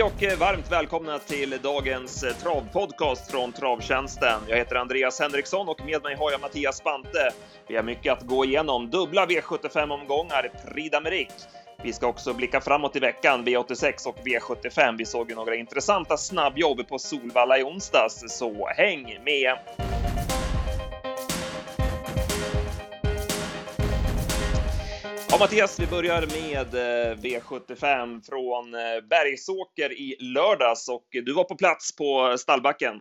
Hej och varmt välkomna till dagens eh, travpodcast från Travtjänsten. Jag heter Andreas Henriksson och med mig har jag Mattias Spante. Vi har mycket att gå igenom. Dubbla V75-omgångar, Prix d'Amérique. Vi ska också blicka framåt i veckan, V86 och V75. Vi såg ju några intressanta snabbjobb på Solvalla i onsdags, så häng med! Mattias, vi börjar med eh, V75 från eh, Bergsåker i lördags och du var på plats på stallbacken.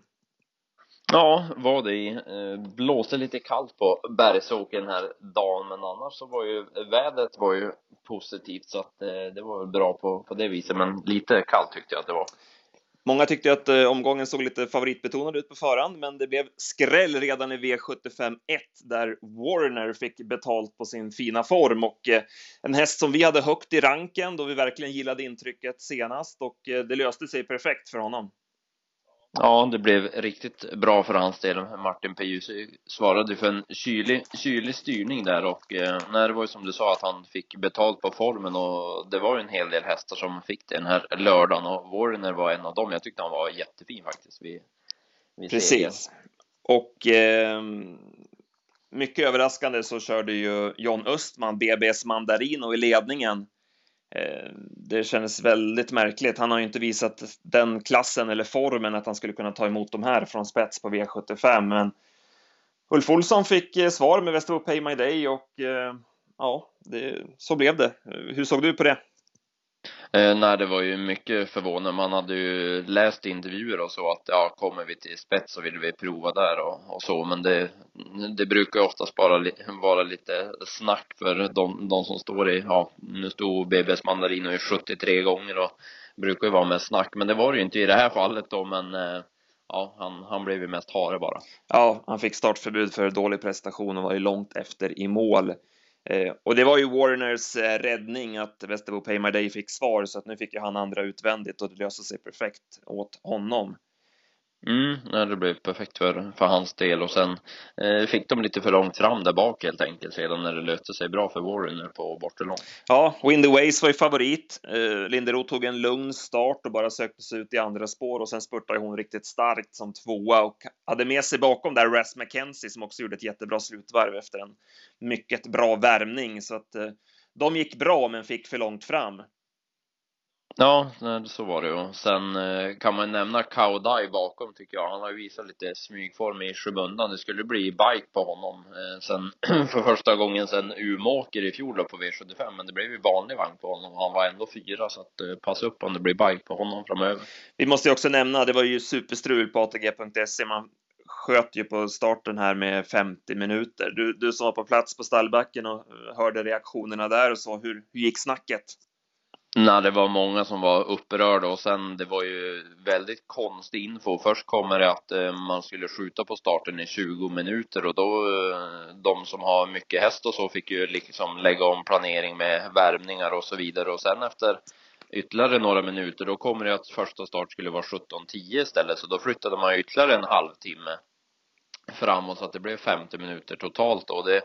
Ja, var det eh, blåste lite kallt på Bergsåker den här dagen, men annars så var ju vädret var ju positivt så att det var bra på, på det viset, men lite kallt tyckte jag att det var. Många tyckte att eh, omgången såg lite favoritbetonad ut på förhand, men det blev skräll redan i V75 1 där Warner fick betalt på sin fina form och eh, en häst som vi hade högt i ranken då vi verkligen gillade intrycket senast och eh, det löste sig perfekt för honom. Ja, det blev riktigt bra för hans del. Martin P. svarade för en kylig, kylig styrning där och eh, när det var ju som du sa att han fick betalt på formen och det var ju en hel del hästar som fick det den här lördagen och Warner var en av dem. Jag tyckte han var jättefin faktiskt. Vid, vid Precis. Och eh, mycket överraskande så körde ju John Östman BBS Mandarino i ledningen Eh, Eh, det kändes väldigt märkligt. Han har ju inte visat den klassen eller formen att han skulle kunna ta emot de här från spets på V75, men Ulf Olsson fick eh, svar med Västerås Pay My Day och eh, ja, det, så blev det. Hur såg du på det? Eh, nej, det var ju mycket förvånande. Man hade ju läst intervjuer och så att ja, kommer vi till spets så vill vi prova där och, och så, men det, det brukar oftast bara li, vara lite snack för de, de som står i, ja, nu stod BBS Mandarino i 73 gånger och brukar ju vara med snack, men det var det ju inte i det här fallet då, men eh, ja, han, han blev ju mest hare bara. Ja, han fick startförbud för dålig prestation och var ju långt efter i mål. Eh, och det var ju Warners eh, räddning att Västerbo Pay My Day fick svar så att nu fick ju han andra utvändigt och det löste sig perfekt åt honom. Mm, det blev perfekt för, för hans del och sen eh, fick de lite för långt fram där bak helt enkelt sedan när det löste sig bra för Warren på bortalång. Ja, Windy Ways var ju favorit. Eh, Linderoth tog en lugn start och bara sökte sig ut i andra spår och sen spurtade hon riktigt starkt som tvåa och hade med sig bakom där Ras McKenzie som också gjorde ett jättebra slutvarv efter en mycket bra värmning så att eh, de gick bra men fick för långt fram. Ja, så var det ju. sen eh, kan man nämna Kaudai bakom tycker jag. Han har ju visat lite smygform i skymundan. Det skulle bli bike på honom eh, sen för första gången sen Umåker i fjol då på V75 men det blev ju vanlig vagn på honom. Han var ändå fyra så att eh, passa upp om det blir bike på honom framöver. Vi måste ju också nämna, det var ju superstrul på ATG.se. Man sköt ju på starten här med 50 minuter. Du, du som var på plats på stallbacken och hörde reaktionerna där och så, hur, hur gick snacket? Nej, det var många som var upprörda och sen det var ju väldigt konstig info. Först kommer det att eh, man skulle skjuta på starten i 20 minuter och då eh, de som har mycket häst och så fick ju liksom lägga om planering med värmningar och så vidare. Och sen efter ytterligare några minuter då kommer det att första start skulle vara 17.10 istället. Så då flyttade man ytterligare en halvtimme framåt så att det blev 50 minuter totalt och det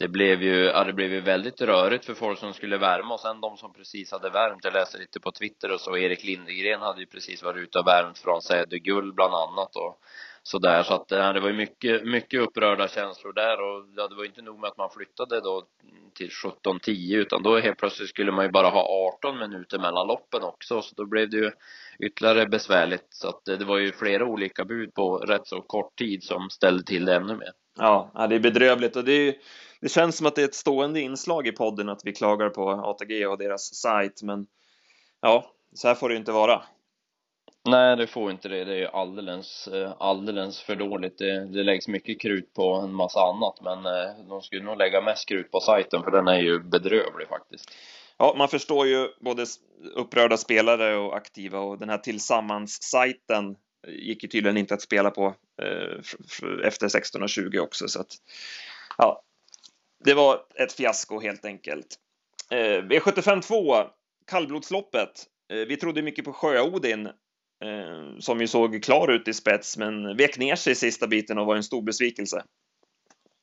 det blev ju, ja, det blev ju väldigt rörigt för folk som skulle värma och sen de som precis hade värmt, jag läste lite på Twitter och så, Erik Lindegren hade ju precis varit ute och värmt från Sädergull bland annat och sådär. Så att eh, det var ju mycket, mycket upprörda känslor där och ja, det var inte nog med att man flyttade då till 17.10 utan då helt plötsligt skulle man ju bara ha 18 minuter mellan loppen också. Så då blev det ju ytterligare besvärligt. Så att det, det var ju flera olika bud på rätt så kort tid som ställde till det ännu mer. Ja, det är bedrövligt. Och det är ju det känns som att det är ett stående inslag i podden att vi klagar på ATG och deras sajt, men ja, så här får det inte vara. Nej, det får inte det. Det är alldeles, eh, alldeles för dåligt. Det, det läggs mycket krut på en massa annat, men eh, de skulle nog lägga mest krut på sajten, för den är ju bedrövlig faktiskt. Ja, man förstår ju både upprörda spelare och aktiva och den här tillsammans-sajten gick ju tydligen inte att spela på eh, efter 16.20 också, så att ja, det var ett fiasko helt enkelt. Eh, V75 2, kallblodsloppet. Eh, vi trodde mycket på Sjöodin eh, som ju såg klar ut i spets, men vek ner sig i sista biten och var en stor besvikelse.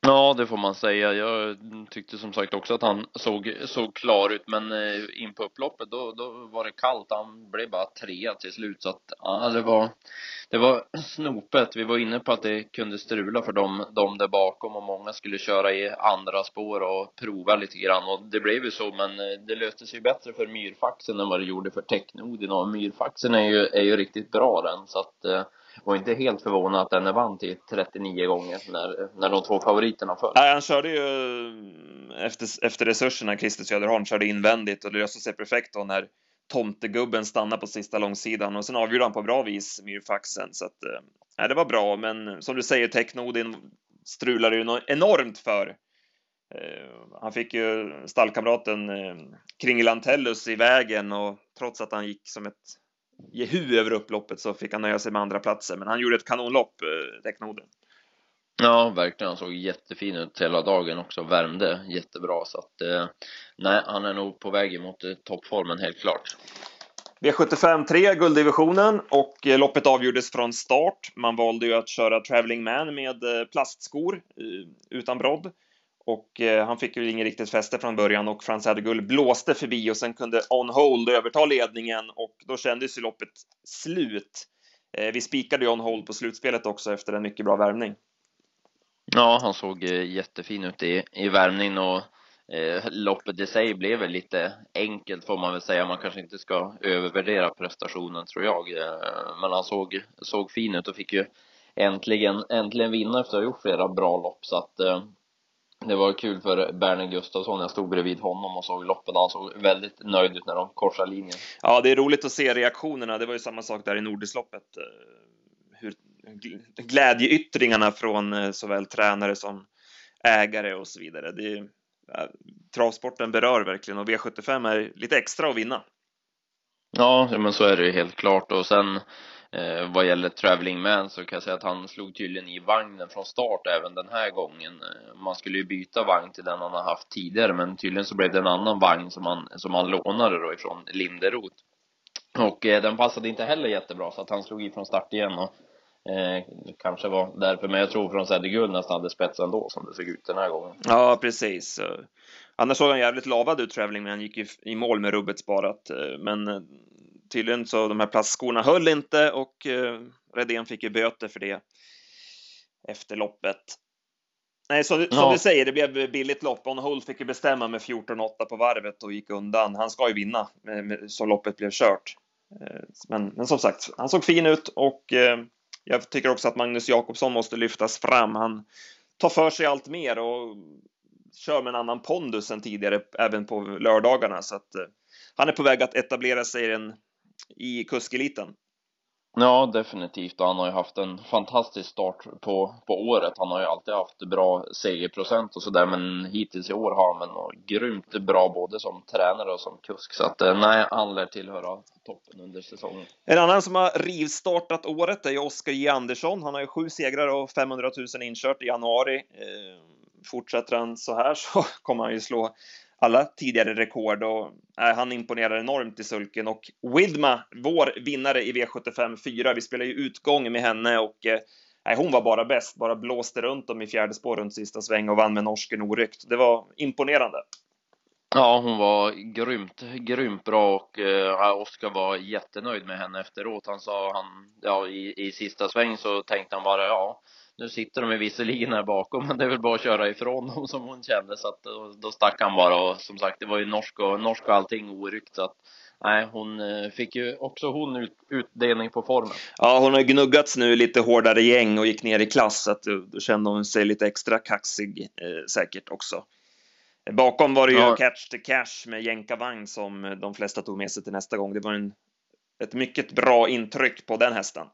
Ja, det får man säga. Jag tyckte som sagt också att han såg, såg klar ut, men eh, in på upploppet då, då var det kallt. Han blev bara trea till slut, så att ja, det var, det var snopet. Vi var inne på att det kunde strula för dem, dem där bakom och många skulle köra i andra spår och prova lite grann och det blev ju så, men eh, det löste sig bättre för myrfaxen än vad det gjorde för Technodin och myrfaxen är ju, är ju riktigt bra den, så att eh, var inte helt förvånad att den vann till 39 gånger när, när de två favoriterna föll. Nej, han körde ju mm, efter, efter resurserna, Christer Söderholm, körde invändigt och det löste sig perfekt då när tomtegubben stannade på sista långsidan och sen avgjorde han på bra vis myrfaxen så att eh, nej, det var bra, men som du säger, Technodin strulade ju enormt för. Eh, han fick ju stallkamraten eh, Kringelantellus i vägen och trots att han gick som ett Jehu över upploppet så fick han nöja sig med andra platser. Men han gjorde ett kanonlopp, eh, Teknoden. Ja, verkligen. Han såg jättefin ut hela dagen också. Värmde jättebra. Så att, eh, nej, han är nog på väg mot eh, toppformen helt klart. V75 3, gulddivisionen och eh, loppet avgjordes från start. Man valde ju att köra Traveling Man med eh, plastskor eh, utan brodd och eh, han fick ju inget riktigt fäste från början och Frans Hedegull blåste förbi och sen kunde On Hold överta ledningen och då kändes ju loppet slut. Eh, vi spikade ju On Hold på slutspelet också efter en mycket bra värmning. Ja, han såg eh, jättefin ut i, i värmningen och eh, loppet i sig blev väl lite enkelt får man väl säga. Man kanske inte ska övervärdera prestationen tror jag. Eh, men han såg, såg fin ut och fick ju äntligen, äntligen vinna efter att ha gjort flera bra lopp så att eh, det var kul för Berner Gustafsson, jag stod bredvid honom och såg loppen han såg väldigt nöjd ut när de korsade linjen. Ja, det är roligt att se reaktionerna. Det var ju samma sak där i Nordisloppet. Eh, hur glädjeyttringarna från eh, såväl tränare som ägare och så vidare. Det, travsporten berör verkligen och V75 är lite extra att vinna. Ja, men så är det ju helt klart och sen Eh, vad gäller Traveling Man så kan jag säga att han slog tydligen i vagnen från start även den här gången. Eh, man skulle ju byta vagn till den han har haft tidigare men tydligen så blev det en annan vagn som han, som han lånade då ifrån Linderoth. Och eh, den passade inte heller jättebra så att han slog i från start igen och eh, kanske var därför, men jag tror från Säderguld nästan hade spets ändå som det såg ut den här gången. Ja, precis. Annars såg han jävligt lavad ut, Traveling, men han gick ju i mål med rubbet sparat. Eh, men eh, tydligen så de här plastskorna höll inte och eh, Redén fick ju böter för det efter loppet. Nej, så, ja. som du säger, det blev billigt lopp. On Hold fick ju bestämma med 14-8 på varvet och gick undan. Han ska ju vinna så loppet blev kört. Eh, men, men som sagt, han såg fin ut och eh, jag tycker också att Magnus Jakobsson måste lyftas fram. Han tar för sig allt mer och kör med en annan pondus än tidigare, även på lördagarna. Så att han är på väg att etablera sig i den i kuskeliten. Ja, definitivt. Han har ju haft en fantastisk start på, på året. Han har ju alltid haft bra segerprocent och sådär, men hittills i år har han väl grymt bra både som tränare och som kusk. Så att eh, nej, han lär tillhöra toppen under säsongen. En annan som har rivstartat året är ju Oskar J. Andersson. Han har ju sju segrar och 500 000 inkört i januari. Eh, fortsätter han så här så kommer han ju slå alla tidigare rekord och äh, han imponerar enormt i sulken och Widma, vår vinnare i V75 4, vi spelar ju utgång med henne och äh, hon var bara bäst, bara blåste runt dem i fjärde spår runt sista sväng och vann med norsken oryckt. Det var imponerande. Ja, hon var grymt, grymt bra och äh, Oskar var jättenöjd med henne efteråt. Han sa, han, ja, i, i sista sväng så tänkte han bara, ja, nu sitter de visserligen här bakom, men det är väl bara att köra ifrån dem som hon kände, så att då, då stack han bara och som sagt, det var ju norsk och, norsk och allting oryckt, så att nej, hon eh, fick ju också hon ut, utdelning på formen. Ja, hon har gnuggats nu lite hårdare gäng och gick ner i klass, så att då, då kände hon sig lite extra kaxig eh, säkert också. Bakom var det ju ja. Catch the Cash med jänkarvagn som de flesta tog med sig till nästa gång. Det var en, ett mycket bra intryck på den hästen.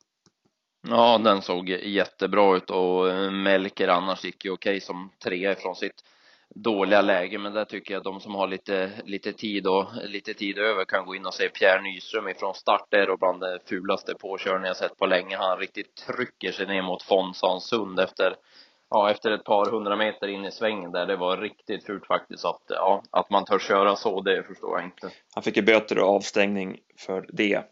Ja, den såg jättebra ut och eh, Melker annars gick ju okej som trea ifrån sitt dåliga läge, men där tycker jag att de som har lite, lite tid och lite tid över kan gå in och se Pierre Nyström ifrån start. Det är då bland det fulaste påkörningen jag sett på länge. Han riktigt trycker sig ner mot Fonsansund efter ja, efter ett par hundra meter in i svängen där. Det var riktigt fult faktiskt. Att, ja, att man törs köra så, det förstår jag inte. Han fick ju böter och avstängning för det.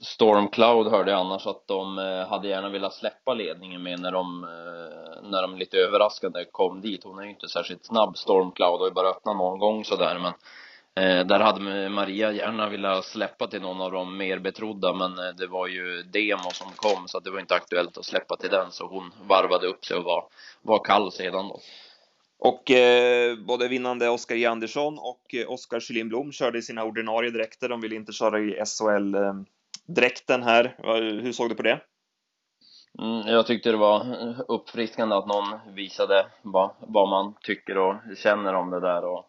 Stormcloud hörde jag annars att de eh, hade gärna velat släppa ledningen med när de, eh, när de lite överraskande kom dit. Hon är ju inte särskilt snabb, Stormcloud, och ju bara öppnat någon gång sådär, men eh, där hade Maria gärna velat släppa till någon av de mer betrodda, men det var ju demo som kom, så det var inte aktuellt att släppa till den, så hon varvade upp sig och var, var kall sedan då. Och eh, både vinnande Oskar J. Andersson och eh, Oskar Kjellin Blom körde i sina ordinarie dräkter. De ville inte köra i SHL-dräkten eh, här. Hur såg du på det? Mm, jag tyckte det var uppfriskande att någon visade vad, vad man tycker och känner om det där. Och,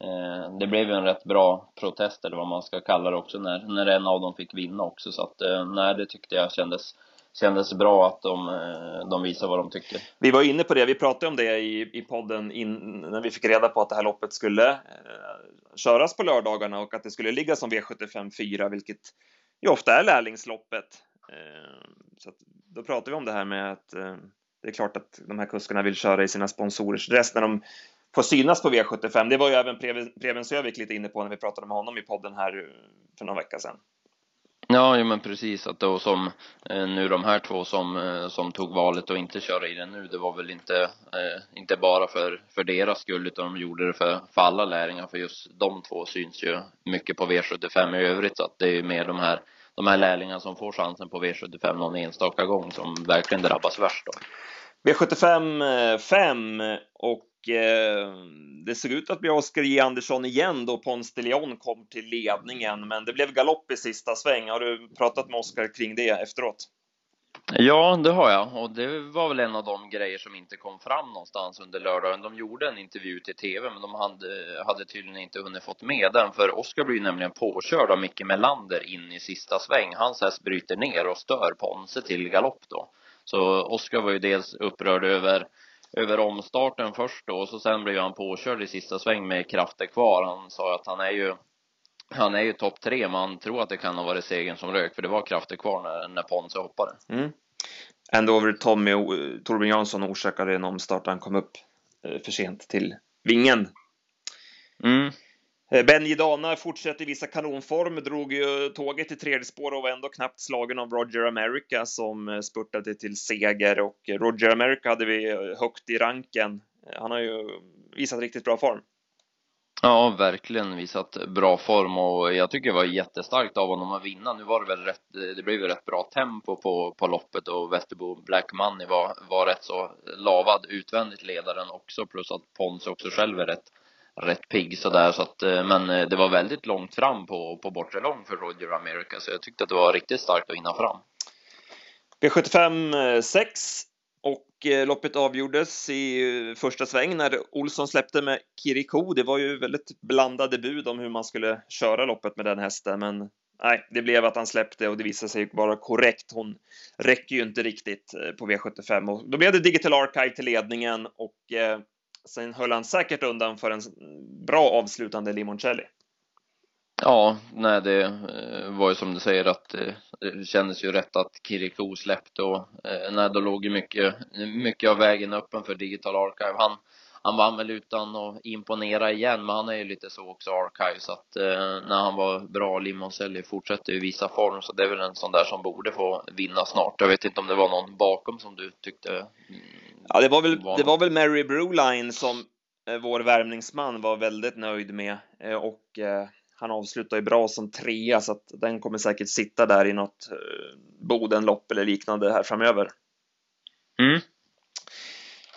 eh, det blev ju en rätt bra protest, eller vad man ska kalla det också, när, när en av dem fick vinna också. Så att, eh, nej, det tyckte jag kändes kändes bra att de, eh, de visar vad de tycker. Vi var inne på det, vi pratade om det i, i podden in, när vi fick reda på att det här loppet skulle eh, köras på lördagarna och att det skulle ligga som V75 4, vilket ju ofta är lärlingsloppet. Eh, så då pratade vi om det här med att eh, det är klart att de här kuskarna vill köra i sina sponsorers dress när de får synas på V75. Det var ju även Preben Sövik lite inne på när vi pratade med honom i podden här för någon vecka sedan. Ja, ja men precis att då som eh, nu de här två som, eh, som tog valet och inte köra i den nu, det var väl inte, eh, inte bara för, för deras skull utan de gjorde det för, för alla lärlingar för just de två syns ju mycket på V75 i övrigt så att det är mer de här de här lärlingarna som får chansen på V75 någon enstaka gång som verkligen drabbas värst då. V75 5 eh, och Eh, det såg ut att bli Oskar J. Andersson igen då Pons de Leon kom till ledningen, men det blev galopp i sista sväng. Har du pratat med Oskar kring det efteråt? Ja, det har jag och det var väl en av de grejer som inte kom fram någonstans under lördagen. De gjorde en intervju till TV, men de hade, hade tydligen inte hunnit fått med den, för Oskar blir nämligen påkörd av Micke Melander in i sista sväng. Hans häst bryter ner och stör Ponse till galopp då. Så Oskar var ju dels upprörd över över omstarten först då och så sen blev han påkörd i sista sväng med krafter kvar. Han sa att han är ju han är ju topp tre, men han tror att det kan ha varit segern som rök, för det var krafter kvar när, när Ponce hoppade. Mm. Andover Tommy Torbjörn Jansson orsakade en omstart. Han kom upp eh, för sent till vingen. Mm. Eh, ben Benji Dana fortsätter visa kanonform, drog ju tåget i tredje spår och var ändå knappt slagen av Roger America som eh, spurtade till seger och eh, Roger America hade vi högt i ranken. Han har ju visat riktigt bra form. Ja, verkligen visat bra form och jag tycker det var jättestarkt av honom att vinna. Nu var det väl rätt, det blev ju rätt bra tempo på, på loppet och Västerbo Black Money var, var rätt så lavad utvändigt ledaren också plus att Pons också själv är rätt rätt pigg sådär så att, eh, men eh, det var väldigt långt fram på, på bortre lång för Roger America så jag tyckte att det var riktigt starkt att hinna fram. V75 6 eh, och loppet avgjordes i första sväng när Olsson släppte med Kiriko. Det var ju väldigt blandade bud om hur man skulle köra loppet med den hästen, men nej, det blev att han släppte och det visade sig vara korrekt. Hon räcker ju inte riktigt på V75 och då blev det Digital Archive till ledningen och Sen höll han säkert undan för en bra avslutande Limoncelli. Ja, nej det eh, var ju som du säger att eh, det kändes ju rätt att Kiriko släppte och eh, nej, då låg ju mycket, mycket av vägen öppen för Digital Archive. Han, han vann väl utan att imponera igen, men han är ju lite så också Archive så att när han var bra, Limoncelli fortsätter ju visa form så det är väl en sån där som borde få vinna snart. Jag vet inte om det var någon bakom som du tyckte mm, Ja, det var väl, det var väl Mary Brewline som eh, vår värmningsman var väldigt nöjd med eh, och eh, han avslutar ju bra som trea så att den kommer säkert sitta där i något eh, Bodenlopp eller liknande här framöver. Mm.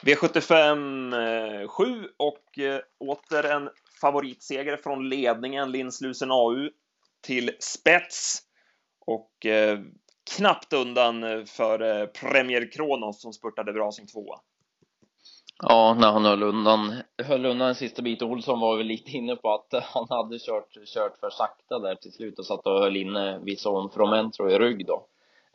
V75 7 eh, och eh, åter en favoritseger från ledningen Linslusen AU till spets och eh, knappt undan för eh, Premier Kronos som spurtade bra sin tvåa. Ja, när han höll undan, höll undan en sista bit. Olsson var väl lite inne på att eh, han hade kört, kört för sakta där till slut och satt och höll inne Vison Fromentro i rygg då.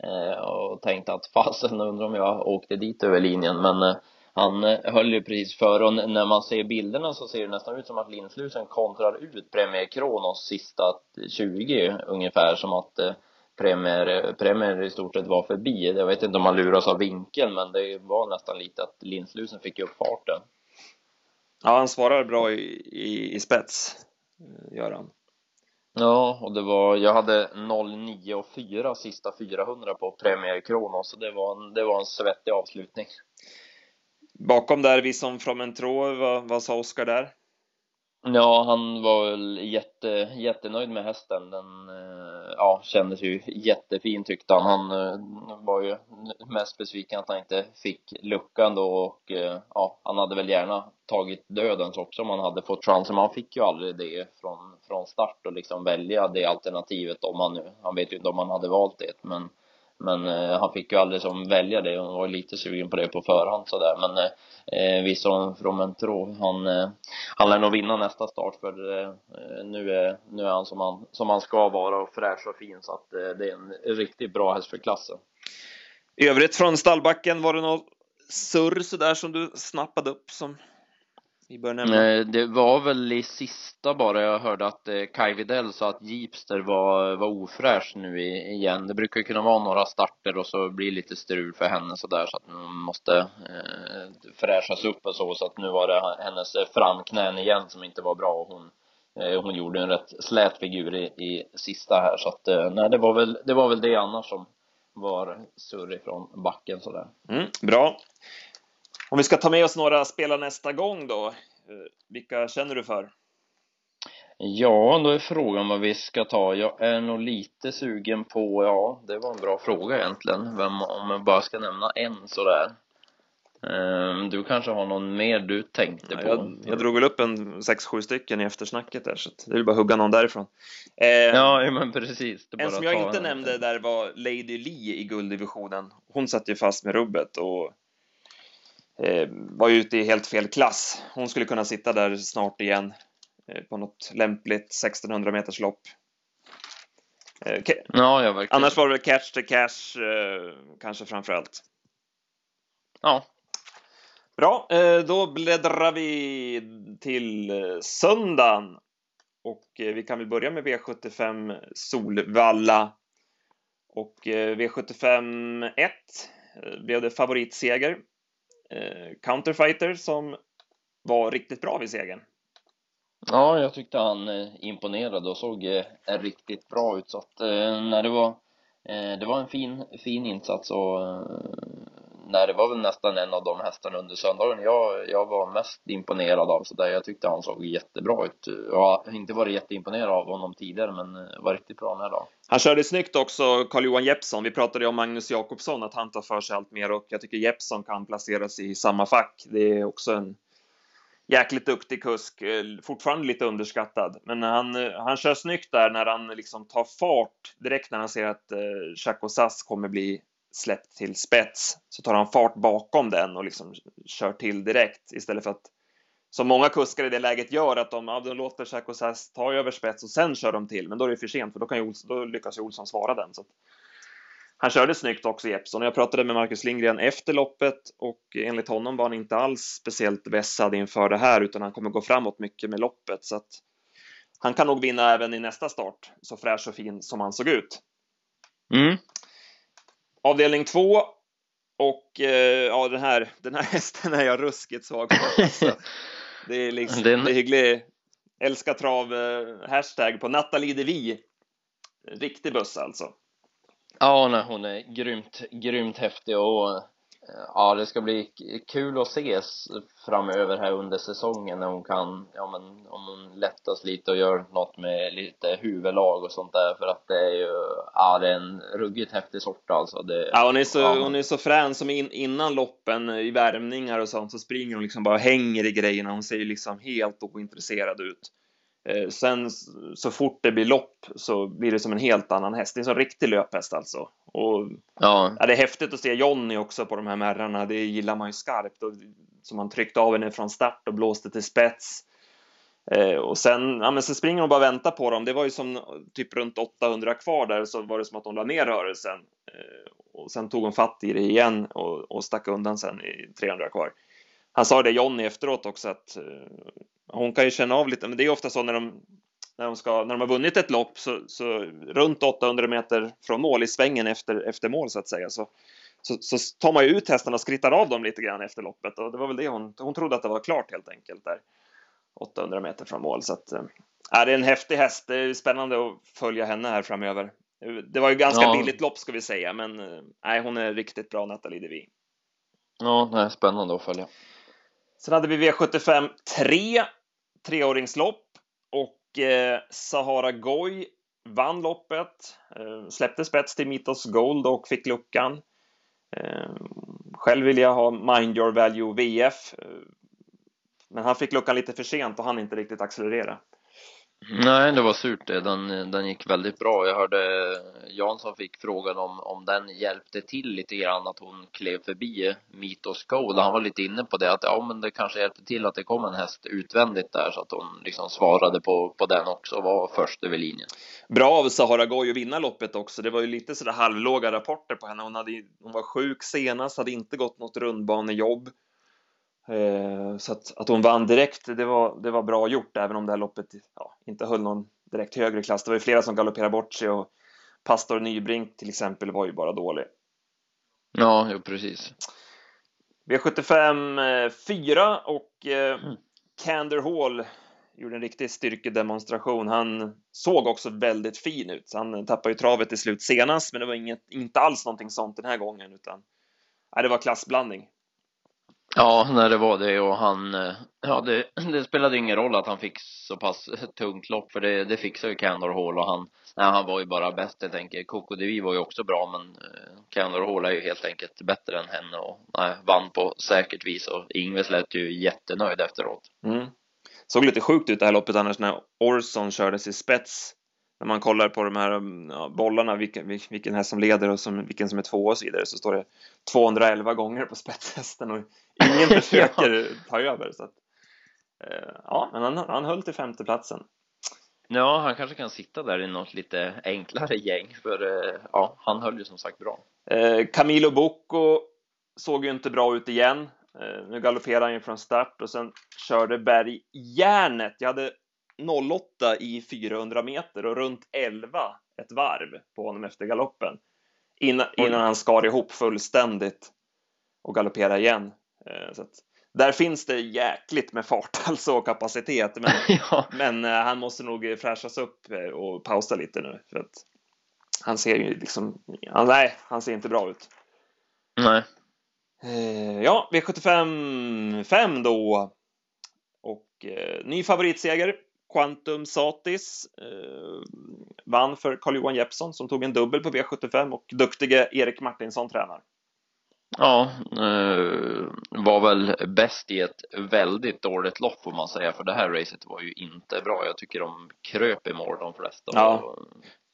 Eh, och tänkte att fasen undrar om jag åkte dit över linjen, men eh, han eh, höll ju precis före och när man ser bilderna så ser det nästan ut som att Lindslusen kontrar ut Premier Kronos sista 20 ungefär som att eh, Premier, Premier i stort sett var förbi. Jag vet inte om han luras av vinkeln, men det var nästan lite att Lindslusen fick upp farten. Ja, han svarar bra i, i, i spets, eh, gör han. Ja, och det var, jag hade 09 och 4 sista 400 på Premier Kronos, så det var en, det var en svettig avslutning bakom där, vi som från Mentro, vad, vad sa Oskar där? Ja, han var väl jätte, jättenöjd med hästen. Den eh, ja, kändes ju jättefin tyckte han. Han eh, var ju mest besviken att han inte fick luckan då och eh, ja, han hade väl gärna tagit dödens också om han hade fått chansen. Men han fick ju aldrig det från, från start och liksom välja det alternativet om han nu, han vet ju inte om han hade valt det men men eh, han fick ju aldrig som välja det och var lite sugen på det på förhand sådär. Men eh, eh visst från Mentro, han, eh, han lär nog vinna nästa start för eh, nu, är, nu är han som han, som han ska vara och fräsch och fin så att eh, det är en riktigt bra häst för klassen. I övrigt från stallbacken, var det något surr sådär som du snappade upp som vi bör nämna? Det var väl i sista bara jag hörde att eh, Kai Widell sa att Jeepster var, var ofräsch nu igen. Det brukar ju kunna vara några starter och så blir det lite strul för henne sådär så att hon måste eh, fräschas upp och så. Så att nu var det hennes framknän igen som inte var bra och hon eh, hon gjorde en rätt slät figur i, i sista här så att eh, nej det var väl det var väl det annars som var surr ifrån backen sådär. Mm, bra. Om vi ska ta med oss några spelare nästa gång då, eh, vilka känner du för? Ja, då är frågan vad vi ska ta. Jag är nog lite sugen på, ja, det var en bra fråga egentligen, vem, om jag bara ska nämna en sådär. Um, du kanske har någon mer du tänkte ja, på? Jag, jag, drog väl upp en sex, sju stycken i eftersnacket där, så det är bara att hugga någon därifrån. Eh, ja, men precis. en som jag inte nämnde där var Lady Lee i gulddivisionen. Hon satt ju fast med rubbet och eh, var ute i helt fel klass. Hon skulle kunna sitta där snart igen eh, på något lämpligt 1600 meters lopp. Eh, ja, ja, verkligen. Annars var det catch the cash kanske framför allt. Ja. Bra, då bläddrar vi till söndagen och vi kan väl börja med V75 Solvalla och V75 1 blev det favoritseger Eh, counterfighter som var riktigt bra vid segern. Ja, jag tyckte han eh, imponerade och såg eh, riktigt bra ut så att när det var det var en fin, fin insats och nej, det var väl nästan en av de hästarna under söndagen jag, jag var mest imponerad av så där jag tyckte han såg jättebra ut. Jag har inte varit jätteimponerad av honom tidigare men eh, var riktigt bra den här dagen. Han körde snyggt också, Carl-Johan Jeppsson. Vi pratade ju om Magnus Jakobsson, att han tar för sig allt mer och jag tycker Jeppsson kan placeras i samma fack. Det är också en jäkligt duktig kusk, eh, fortfarande lite underskattad. Men han, eh, han kör snyggt där när han liksom tar fart direkt när han ser att eh, Chaco Sass kommer bli släppt till spets så tar han fart bakom den och liksom kör till direkt istället för att som många kuskar i det läget gör att de, ja, de låter Sass ta över spets och sen kör de till, men då är det för sent för då, kan ju, då lyckas ju Olsson svara den. Så att, han körde snyggt också Jeppsson och jag pratade med Marcus Lindgren efter loppet och enligt honom var han inte alls speciellt vässad inför det här utan han kommer gå framåt mycket med loppet så att han kan nog vinna även i nästa start så fräsch och fin som han såg ut. Mm. Avdelning två. Och eh, ja, den här, den här hästen är jag ruskigt svag för. Alltså. Det är liksom, den... det är hygglig älska trav eh, hashtag på Nathalie Devi. Riktig buss alltså. Ja, nej, hon är grymt, grymt häftig och Ja, det ska bli kul att ses framöver här under säsongen när hon kan, ja men om hon lättas lite och gör något med lite huvudlag och sånt där för att det är ju, ja det är en ruggigt häftig sort alltså. Det, ja, hon är så, ja. hon är så frän som in, innan loppen i värmningar och sånt så springer hon liksom bara hänger i grejerna. Hon ser ju liksom helt ointresserad ut. Eh, sen så fort det blir lopp så blir det som en helt annan häst. Det är en sån riktig löphäst alltså. Och, ja. ja. det är häftigt att se Jonny också på de här märrarna. Det gillar man ju skarpt. Och, som han tryckte av henne från start och blåste till spets. Eh, och sen, ja, men sen springer hon bara och väntar på dem. Det var ju som typ runt 800 kvar där så var det som att hon la ner rörelsen. Eh, och sen tog hon fatt i det igen och, och stack undan sen i 300 kvar. Han sa det Jonny efteråt också att eh, hon kan ju känna av lite, men det är ofta så när de när de, ska, när de har vunnit ett lopp så, så runt 800 meter från mål i svängen efter, efter mål så att säga så, så, så tar man ju ut hästarna och skrittar av dem lite grann efter loppet och det var väl det hon, hon trodde att det var klart helt enkelt där 800 meter från mål så att äh, det är en häftig häst. Det är spännande att följa henne här framöver. Det var ju ganska ja. billigt lopp ska vi säga, men nej, hon är riktigt bra Nathalie Devi. Ja, nej, spännande att följa. Sen hade vi V75 3, treåringslopp och eh, Eh, Sahara Goy vann loppet, eh, släppte spets till Mitos Gold och fick luckan. Eh, själv vill jag ha Mind Your Value VF, eh, men han fick luckan lite för sent och han inte riktigt accelerera. Nej, det var surt det. Den, eh, den gick väldigt bra. Jag hörde eh, Jansson fick frågan om, om den hjälpte till lite grann att hon klev förbi Mitos Gold. Han var lite inne på det att ja, men det kanske hjälpte till att det kom en häst utvändigt där så att hon liksom svarade på, på den också och var först över linjen. Bra av Sahara Goy att vinna loppet också. Det var ju lite sådär halvlåga rapporter på henne. Hon, hade, hon var sjuk senast, hade inte gått något rundbanejobb. Eh, så att, att hon vann direkt, det var, det var bra gjort, även om det här loppet ja, inte höll någon direkt högre klass. Det var ju flera som galopperade bort sig och Pastor Nybrink till exempel var ju bara dålig. Ja, jo, precis. V75 4 och eh, mm. Kander Hall gjorde en riktig styrkedemonstration. Han såg också väldigt fin ut. Han tappade ju travet till slut senast, men det var inget, inte alls någonting sånt den här gången, utan nej, det var klassblandning. Ja, när det var det och han, eh, ja det, det spelade ingen roll att han fick så pass tungt lopp för det, det fixade ju Candor Hall och han, nej, han var ju bara bäst helt enkelt. Coco Devi var ju också bra men eh, Candor Hall är ju helt enkelt bättre än henne och nej, vann på säkert vis och Ingves lät ju jättenöjd efteråt. Mm. Såg lite sjukt ut det här loppet annars när Orson kördes i spets när man kollar på de här mm, ja, bollarna, vilken, vilken häst som leder och som, vilken som är två och så vidare, så står det 211 gånger på spetshästen och ingen försöker ta över. Så att, eh, ja, men han, han höll till femteplatsen. Ja, han kanske kan sitta där i något lite enklare gäng, för eh, ja, han höll ju som sagt bra. Eh, Camilo Bocco såg ju inte bra ut igen. Eh, nu galopperade han ju från start och sen körde Berg järnet. Jag hade 08 i 400 meter och runt 11 ett varv på honom efter galoppen innan, innan han skar ihop fullständigt och galopperade igen. Eh, så att, där finns det jäkligt med fart alltså och kapacitet, men, ja. men uh, han måste nog fräschas upp eh, och pausa lite nu för att han ser ju liksom, nej, han ser inte bra ut. Nej. Ja, V75 5 då. Och uh, ny favoritseger Quantum Satis eh, vann för Carl-Johan Jeppsson som tog en dubbel på V75 och duktige Erik Martinsson tränar. Ja, eh, var väl bäst i ett väldigt dåligt lopp får man säga, för det här racet var ju inte bra. Jag tycker de kröp i mål de flesta. Ja.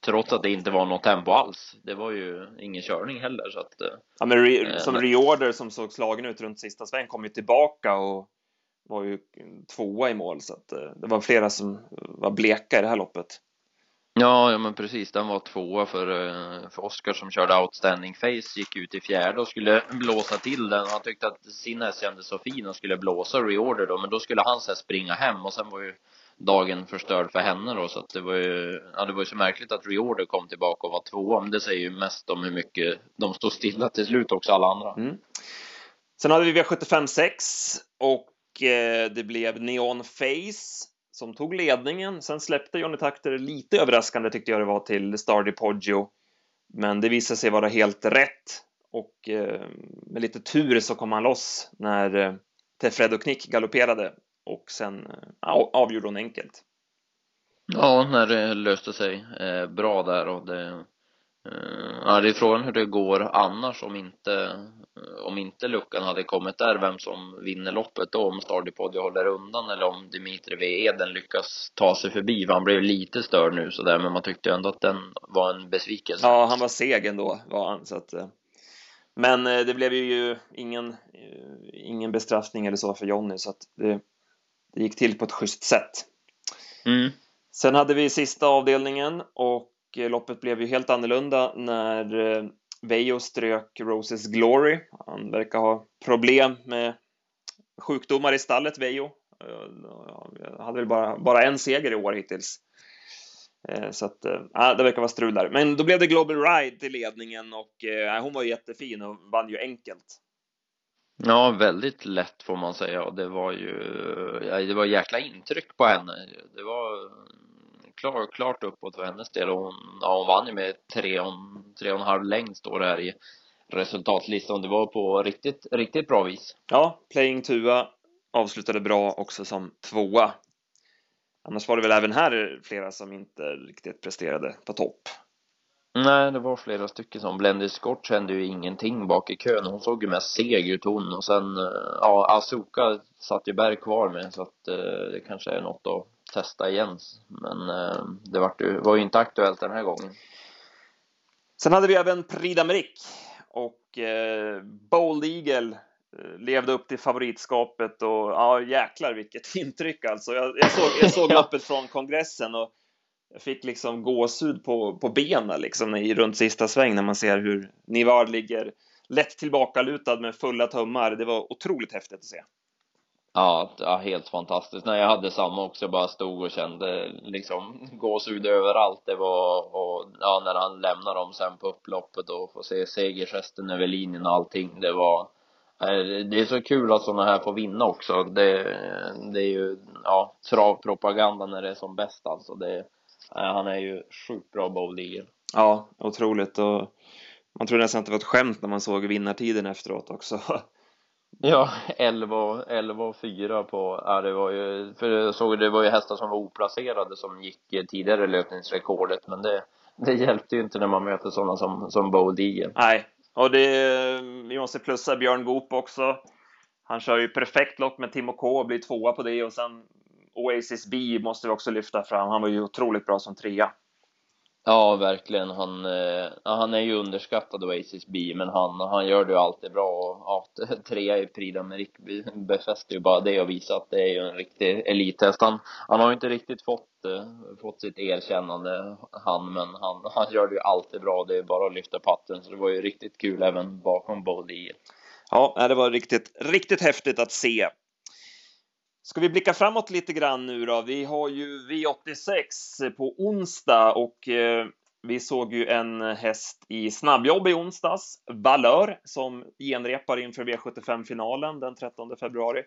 trots att det inte var något tempo alls. Det var ju ingen körning heller så att. Eh, ja, men re, eh, som reorder som såg slagen ut runt sista sväng kom ju tillbaka och var ju tvåa i mål så att det var flera som var bleka i det här loppet. Ja, ja men precis. Den var tvåa för, eh, för Oskar som körde outstanding face, gick ut i fjärde och skulle blåsa till den. Han tyckte att sin häst kändes så fin och skulle blåsa reorder då, men då skulle hans häst springa hem och sen var ju dagen förstörd för henne då, så att det var ju, ja det var ju så märkligt att reorder kom tillbaka och var tvåa, men det säger ju mest om hur mycket de stod stilla till slut också, alla andra. Mm. Sen hade vi V75 6 och Eh, det blev Neon Face som tog ledningen. Sen släppte Johnny Takter lite överraskande tyckte jag det var till Stardy Poggio. Men det visade sig vara helt rätt och eh, med lite tur så kom han loss när eh, Tefredo Knick galopperade och sen eh, avgjorde hon enkelt. Ja, när det löste sig eh, bra där och det Ja, det är frågan hur det går annars om inte om inte luckan hade kommit där, vem som vinner loppet då, om Stardipoddy håller undan eller om Dimitri V. Eden lyckas ta sig förbi, för han blev lite störd nu sådär, men man tyckte ändå att den var en besvikelse. Ja, han var seg ändå, var han, så att eh, men eh, det blev ju ingen, eh, ingen bestraffning eller så för Jonny, så att det, det gick till på ett schysst sätt. Mm. Sen hade vi sista avdelningen och Eh, loppet blev ju helt annorlunda när eh, Vejo strök Roses Glory. Han verkar ha problem med sjukdomar i stallet, Vejo. Han eh, hade väl bara, bara en seger i år hittills. Så att, äh, det verkar vara strul där. Men då blev det Global Ride till ledningen och äh, hon var jättefin och vann ju enkelt. Ja, väldigt lätt får man säga och det var ju, ja, det var jäkla intryck på henne. Det var klar, klart uppåt för hennes del hon, ja, hon vann ju med tre och, tre och en halv längd står det här i resultatlistan. Det var på riktigt, riktigt bra vis. Ja, Playing Tua avslutade bra också som tvåa. Annars var det väl även här flera som inte riktigt presterade på topp. Nej, det var flera stycken som. Blendy Scott kände ju ingenting bak i kön. Hon såg ju mest seg ut hon och sen, eh, ja, Azuka satt ju Berg kvar med så att eh, det kanske är något att testa igen. Men eh, det var ju, var ju inte aktuellt den här gången. Sen hade vi även Prix d'Amérique och eh, Bold Eagle eh, levde upp till favoritskapet och ja, jäklar vilket intryck alltså. Jag, jag såg, jag såg loppet från kongressen och jag fick liksom gåshud på, på benen liksom i, runt sista sväng när man ser hur Nivard ligger lätt tillbakalutad med fulla tummar. Det var otroligt häftigt att se. Ja, ja, helt fantastiskt. Nej, jag hade samma också. Jag bara stod och kände liksom gåshud överallt. Det var, och ja, när han lämnar dem sen på upploppet och får se segergesten över linjen och allting. Det var, eh, det är så kul att sådana här får vinna också. Det, det är ju, ja, travpropaganda när det är som bäst alltså. Det, eh, han är ju sjukt bra bowler. Ja, otroligt och man tror nästan att det var ett skämt när man såg vinnartiden efteråt också. Ja, 11, 11 och 4 på, ja det var ju, för jag såg det var ju hästar som var oplacerade som gick tidigare löpningsrekordet men det, det hjälpte ju inte när man möter sådana som, som Bold Nej, och det, vi måste plussa Björn Goop också. Han kör ju perfekt lopp med Timo K och blir tvåa på det och sen Oasis B måste vi också lyfta fram. Han var ju otroligt bra som trea. Ja, verkligen. Han, eh, han är ju underskattad Oasis B, men han, han gör det ju alltid bra. Och, ja, trea i Prix d'Amérique befäster ju bara det och visar att det är ju en riktig elithäst. Han, han har ju inte riktigt fått, eh, fått sitt erkännande, han, men han, han gör det ju alltid bra. Det är bara att lyfta patten, så det var ju riktigt kul även bakom Bodie. Ja, det var riktigt, riktigt häftigt att se. Ska vi blicka framåt lite grann nu då? Vi har ju V86 på onsdag och eh, vi såg ju en häst i snabbjobb i onsdags, Valör, som genrepar inför V75-finalen den 13 februari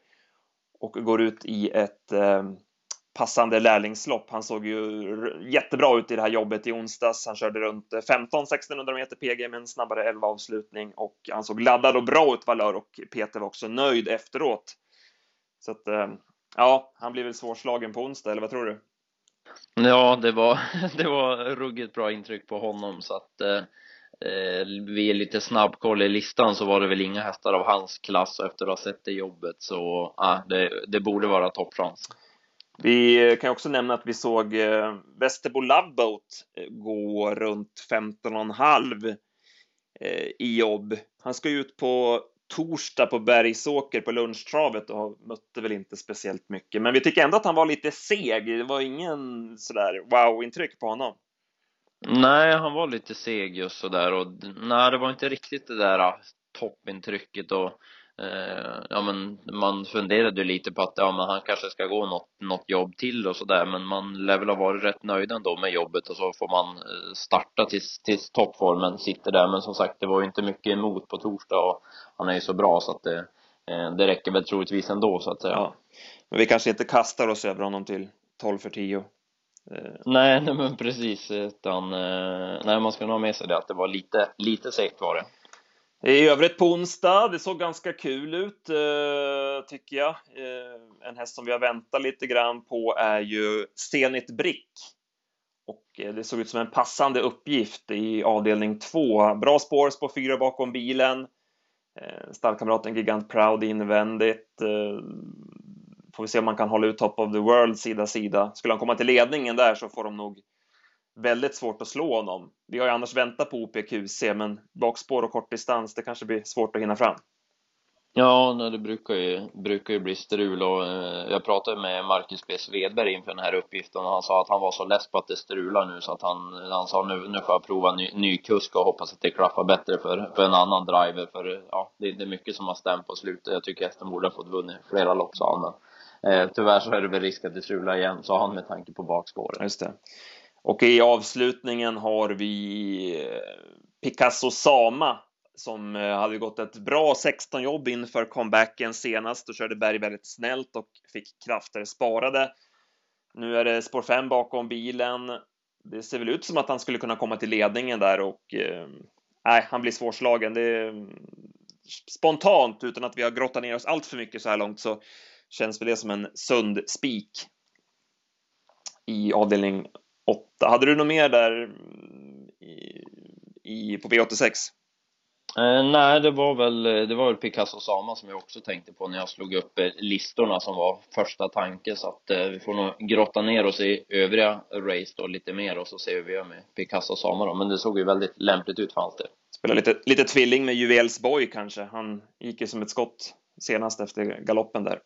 och går ut i ett eh, passande lärlingslopp. Han såg ju jättebra ut i det här jobbet i onsdags. Han körde runt 15-1600 meter PG med en snabbare 11 avslutning och han såg laddad och bra ut, Valör, och Peter var också nöjd efteråt. Så att, eh, ja, han blir väl svårslagen på onsdag, eller vad tror du? Ja, det var, det var ruggigt bra intryck på honom, så att eh, eh vid lite snabbkoll i listan så var det väl inga hästar av hans klass efter att ha sett det jobbet så, ah, det, det borde vara toppchans. Vi kan också nämna att vi såg eh, Västerbo Loveboat eh, gå runt 15,5 eh, i jobb. Han ska ut på torsdag på Bergsåker på lunchtravet och mötte väl inte speciellt mycket. Men vi tycker ändå att han var lite seg. Det var ingen sådär wow-intryck på honom. Nej, han var lite seg just sådär och nej, det var inte riktigt det där äh, toppintrycket och ja men man funderade lite på att ja men han kanske ska gå något, något jobb till och sådär men man lär väl ha varit rätt nöjd ändå med jobbet och så får man eh, starta tills, tills toppformen sitter där men som sagt det var ju inte mycket emot på torsdag och han är ju så bra så att det, eh, det räcker väl troligtvis ändå så att säga. Ja. Men vi kanske inte kastar oss över honom till 12 för 10. Eh. Nej, nej men precis utan nej man ska nog ha med sig det att det var lite, lite segt var det. I övrigt på onsdag, det såg ganska kul ut eh, tycker jag. Eh, en häst som vi har väntat lite grann på är ju Zenit Brick. Och eh, det såg ut som en passande uppgift i avdelning 2. Bra spår, spår 4 bakom bilen. Stallkamraten Gigant Proud invändigt. Får vi se om man kan hålla ut Top of the World sida sida. Skulle han komma till ledningen där så får de nog väldigt svårt att slå honom. Vi har ju annars väntat på OPQC, men bakspår och kortdistans, det kanske blir svårt att hinna fram. Ja, det brukar ju, brukar ju bli strul och eh, jag pratade med Marcus B. Svedberg inför den här uppgiften och han sa att han var så less på att det strular nu så att han, han sa nu, nu får jag prova ny, ny kusk och hoppas att det klaffar bättre för, för en annan driver för ja, det, det är mycket som har stämt på slutet. Jag tycker hästen borde ha fått vunnit flera lopp sa han men eh, tyvärr så är det väl risk att det strular igen, sa han med tanke på bakspåret. Just det. Och i avslutningen har vi eh, Picasso Sama som eh, hade gått ett bra 16 jobb inför comebacken senast. Då körde Berg väldigt snällt och fick krafter sparade. Nu är det spår 5 bakom bilen. Det ser väl ut som att han skulle kunna komma till ledningen där och eh, han blir svårslagen. Det är, spontant, utan att vi har grottat ner oss allt för mycket så här långt, så känns väl det som en sund spik i avdelning 8. Hade du något mer där i, i, på V86? Eh, nej, det var väl, det var väl Picasso Sama som jag också tänkte på när jag slog upp eh, listorna som var första tanke så att eh, vi får nog grotta ner oss i övriga race då lite mer och så ser vi vad med Picasso Sama då, men det såg ju väldigt lämpligt ut allt det. Spela lite, lite tvilling med Juvelsborg kanske, han gick ju som ett skott senast efter galoppen där.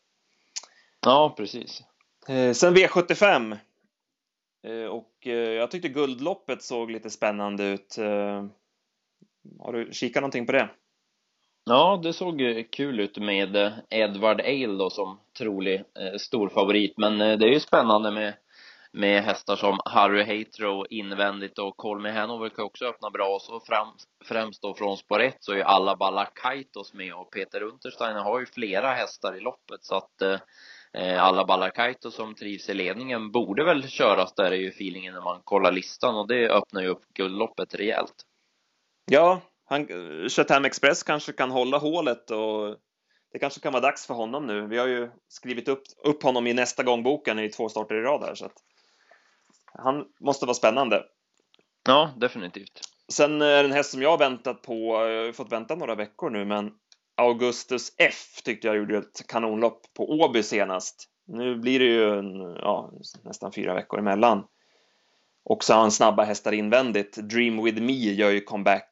Ja, precis. Eh, sen V75 eh, Eh, och eh, jag tyckte guldloppet såg lite spännande ut. Eh, har du kikat någonting på det? Ja, det såg kul ut med Edward Ale då som trolig storfavorit. Men det är ju spännande med, med hästar som Harry Hatro invändigt och Colmy Hanover kan också öppna bra. Och så fram, främst då från spår 1 så är ju alla Kaitos med och Peter Untersteiner har ju flera hästar i loppet så att eh, alla Balakaito som trivs i ledningen borde väl köras där är ju feelingen när man kollar listan och det öppnar ju upp guldloppet rejält. Ja, han, Chatham Express kanske kan hålla hålet och det kanske kan vara dags för honom nu. Vi har ju skrivit upp, upp honom i nästa gångboken i två starter i rad här, så att han måste vara spännande. Ja, definitivt. Sen är det en häst som jag har väntat på, jag har fått vänta några veckor nu, men Augustus F tyckte jag gjorde ett kanonlopp på Åby senast. Nu blir det ju en, ja, nästan fyra veckor emellan. Och så har han snabba hästar invändigt. Dream with me gör ju comeback.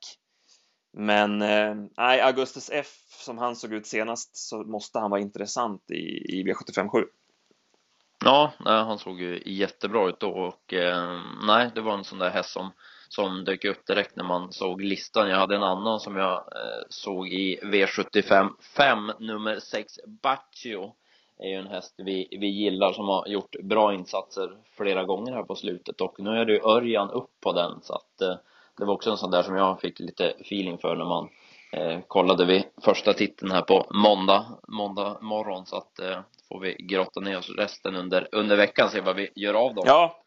Men eh, Augustus F som han såg ut senast så måste han vara intressant i, i V757. Ja, han såg ju jättebra ut då och eh, nej, det var en sån där häst som, som dök upp direkt när man såg listan. Jag hade en annan som jag eh, såg i V75 5, nummer 6, Baccio är ju en häst vi, vi gillar som har gjort bra insatser flera gånger här på slutet och nu är det ju Örjan upp på den så att eh, det var också en sån där som jag fick lite feeling för när man eh, kollade vid första titeln här på måndag, måndag morgon så att eh, får vi grotta ner oss resten under, under veckan se vad vi gör av dem. Ja,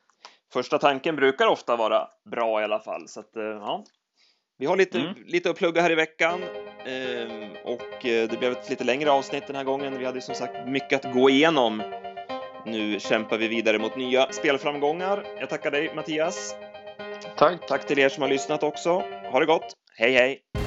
första tanken brukar ofta vara bra i alla fall så att eh, ja, vi har lite, mm. lite att plugga här i veckan ehm, och eh, det blev ett lite längre avsnitt den här gången. Vi hade som sagt mycket att gå igenom. Nu kämpar vi vidare mot nya spelframgångar. Jag tackar dig Mattias. Tack. Tack till er som har lyssnat också. Ha det gott. Hej hej!